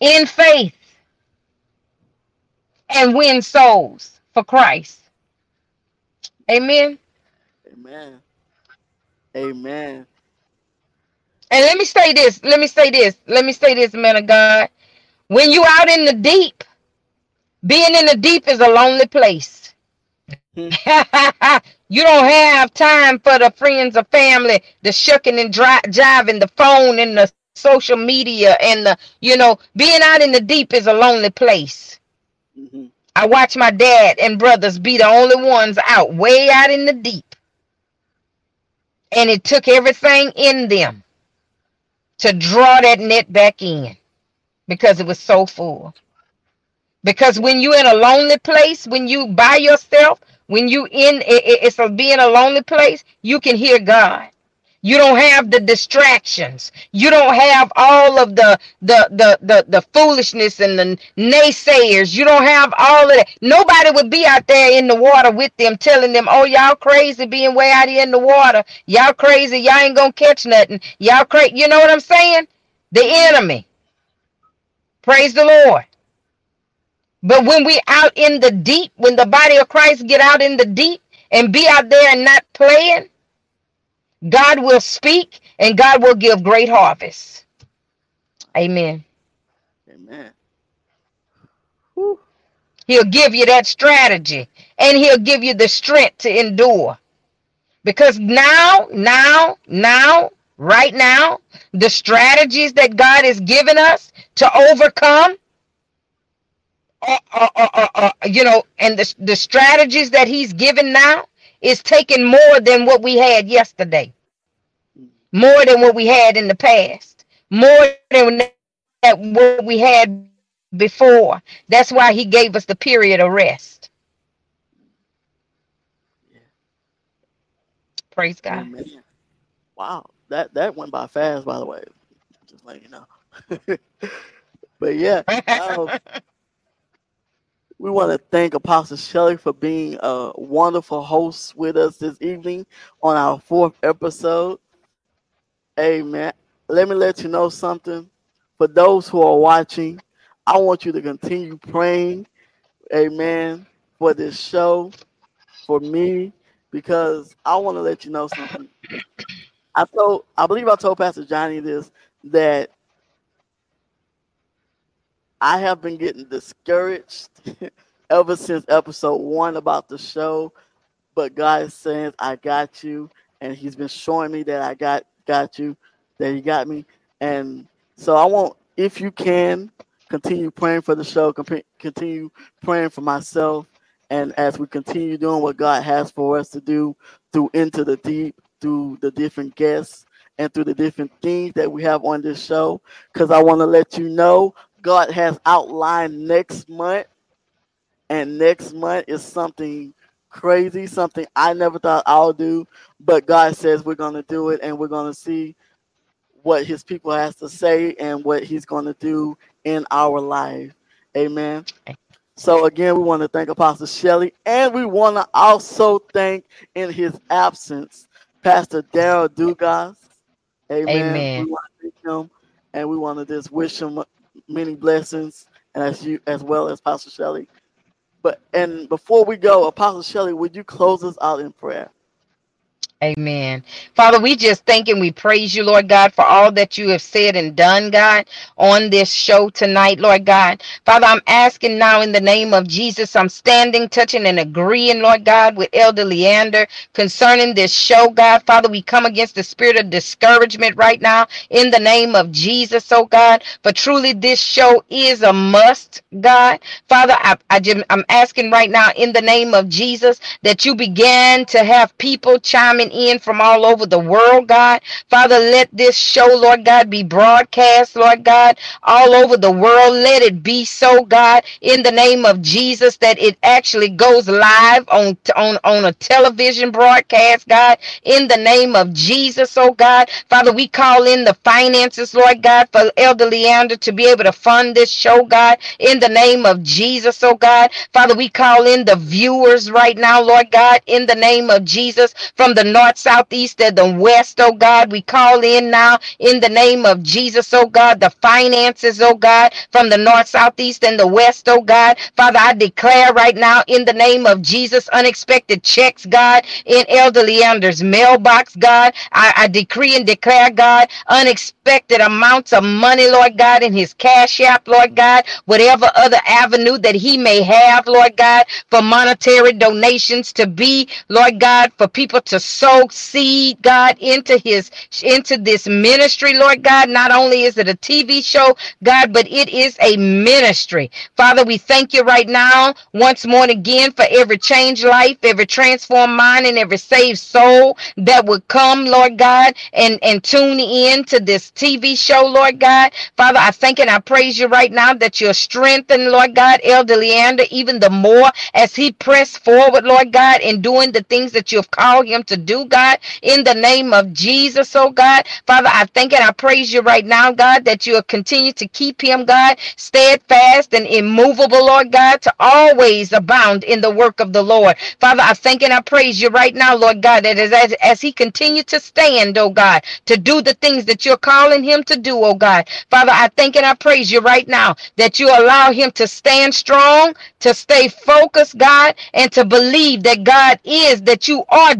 Speaker 2: In faith. and win souls for Christ. Amen.
Speaker 1: Amen. Amen.
Speaker 2: And let me say this. Let me say this. Let me say this, man of God. When you out in the deep, being in the deep is a lonely place. You don't have time for the friends or family, the shucking and dri- jiving, the phone and the social media and the, you know, being out in the deep is a lonely place.
Speaker 1: Mhm.
Speaker 2: I watch my dad and brothers be the only ones out way out in the deep. And it took everything in them to draw that net back in because it was so full. Because when you're in a lonely place, when you by yourself, when you in it, it- it's being a lonely place, you can hear God. You don't have the distractions. You don't have all of the the the the, the foolishness and the naysayers. You don't have all of that. Nobody would be out there in the water with them telling them, "Oh, y'all crazy being way out here in the water. Y'all crazy. Y'all ain't gonna catch nothing. Y'all crazy." You know what I'm saying? The enemy. Praise the Lord. But when we out in the deep, when the body of Christ get out in the deep and be out there and not playing, God will speak and God will give great harvest. Amen.
Speaker 1: Amen. Whew.
Speaker 2: He'll give you that strategy and he'll give you the strength to endure. Because now, now, now, right now, the strategies that God has given us to overcome, uh, uh, uh, uh, uh, you know, and the, the strategies that he's given now is taking more than what we had yesterday, more than what we had in the past, more than that what we had before. That's why he gave us the period of rest. Praise God.
Speaker 1: Amen. Wow, that that went by fast, by the way. Just letting you know. but yeah, um, we want to thank Apostle Shelly for being a wonderful host with us this evening on our fourth episode. Amen. Let me let you know something. For those who are watching, I want you to continue praying, amen, for this show, for me, because I want to let you know something. I told, I believe I told Pastor Johnny this that I have been getting discouraged ever since episode one about the show, but God is saying, I got you, and He's been showing me that I got got you, that He got me, and so I want, if you can, continue praying for the show, continue praying for myself, and as we continue doing what God has for us to do through into the deep, through the different guests, and through the different things that we have on this show, because I want to let you know God has outlined next month, and next month is something crazy, something I never thought I'll do, but God says we're going to do it, and we're going to see what His people has to say and what He's going to do in our life. Amen. So again, we want to thank Apostle Shelly, and we want to also thank, in his absence, Pastor Daryl Dugas. Amen.
Speaker 2: Amen.
Speaker 1: We want to thank him, and we want to just wish him many blessings, and as you as well as Pastor Shelly. But and before we go, Apostle Shelly, would you close us out in prayer?
Speaker 2: Amen. Father, we just thank and we praise you, Lord God, for all that you have said and done, God, on this show tonight, Lord God. Father, I'm asking now in the name of Jesus, I'm standing, touching, and agreeing, Lord God, with Elder Leander concerning this show, God. Father, we come against the spirit of discouragement right now in the name of Jesus, oh God. For truly, this show is a must, God. Father, I, I just, I'm asking right now in the name of Jesus that you began to have people chiming in from all over the world, God. Father, let this show, Lord God, be broadcast, Lord God, all over the world. Let it be so, God, in the name of Jesus, that it actually goes live on, on, on a television broadcast, God, in the name of Jesus, oh God. Father, we call in the finances, Lord God, for Elder Leander to be able to fund this show, God, in the name of Jesus, oh God. Father, we call in the viewers right now, Lord God, in the name of Jesus, from the north, south, east, and the west, oh God. We call in now in the name of Jesus, oh God, the finances, oh God, from the north, south, east, and the west, oh God. Father, I declare right now in the name of Jesus, unexpected checks, God, in Elder Leander's mailbox, God. I, I decree and declare, God, unexpected amounts of money, Lord God, in his cash app, Lord God, whatever other avenue that he may have, Lord God, for monetary donations to be, Lord God, for people to sow seed, God, into his into this ministry, Lord God. Not only is it a TV show, God, but it is a ministry. Father, we thank you right now once more and again for every changed life, every transformed mind, and every saved soul that would come, Lord God, and, and tune in to this TV show, Lord God. Father, I thank and I praise you right now that you're strengthened, Lord God, Elder Leander, even the more as he pressed forward, Lord God, in doing the things that you've called him to do, God, in the name of Jesus, oh God. Father, I thank and I praise you right now, God, that you'll continue to keep him, God, steadfast and immovable, Lord God, to always abound in the work of the Lord. Father, I thank and I praise you right now, Lord God, that as, as, he continues to stand, oh God, to do the things that you're calling him to do, oh God. Father, I thank and I praise you right now that you allow him to stand strong, to stay focused, God, and to believe that God is, that you are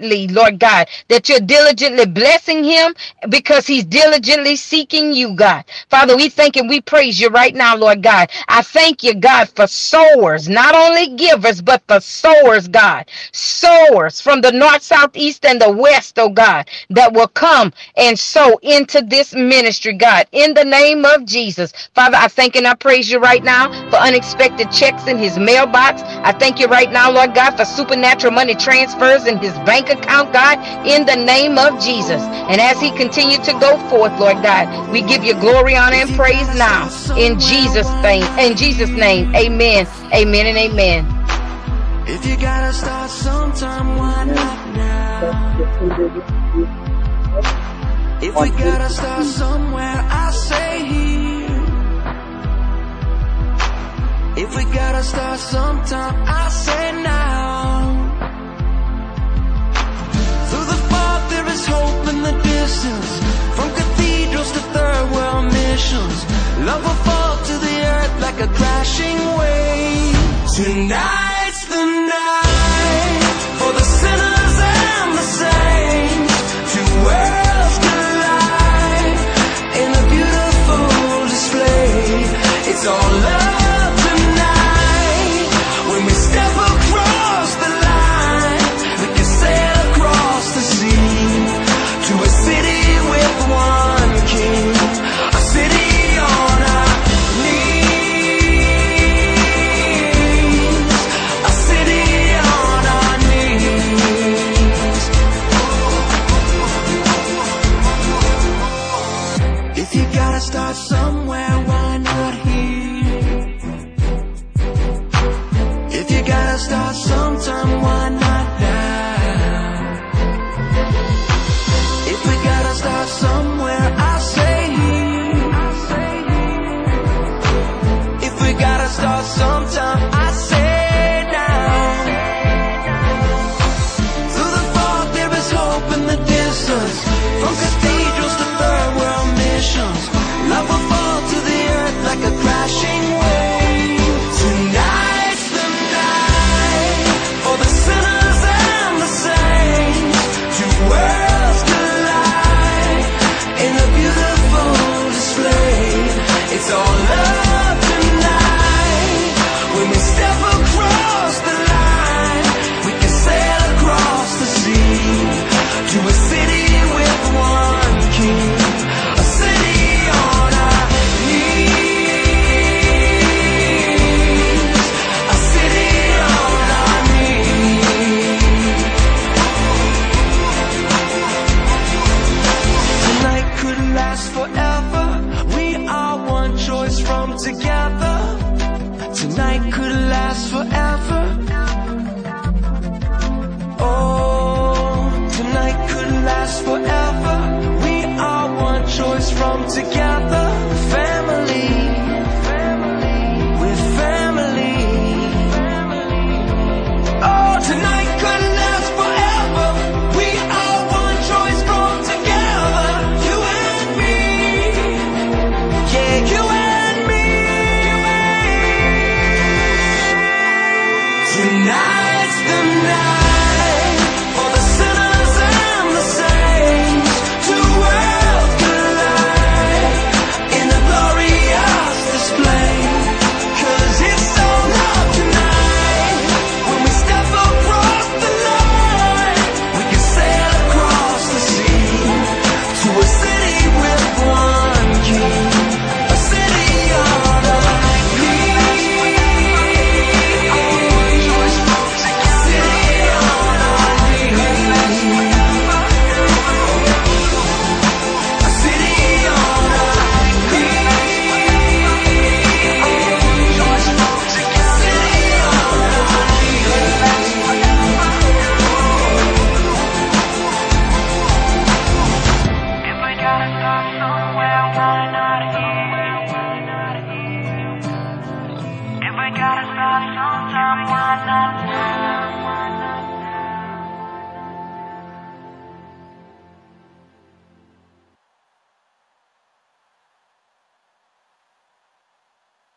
Speaker 2: diligently, Lord God, that you're diligently blessing him because he's diligently seeking you, God. Father, we thank and we praise you right now, Lord God. I thank you, God, for sowers, not only givers, but for sowers, God. Sowers from the north, south, east, and the west, oh God, that will come and sow into this ministry, God, in the name of Jesus. Father, I thank and I praise you right now for unexpected checks in his mailbox. I thank you right now, Lord God, for supernatural money transfers in his bank account, God, in the name of Jesus. And as he continued to go forth, Lord God, we give you glory, honor, and praise now. In Jesus' name, in Jesus' name, amen, amen, and amen.
Speaker 4: If you gotta start sometime, why not now? If we gotta start somewhere, I say here. If we gotta start sometime, I say now. Tonight's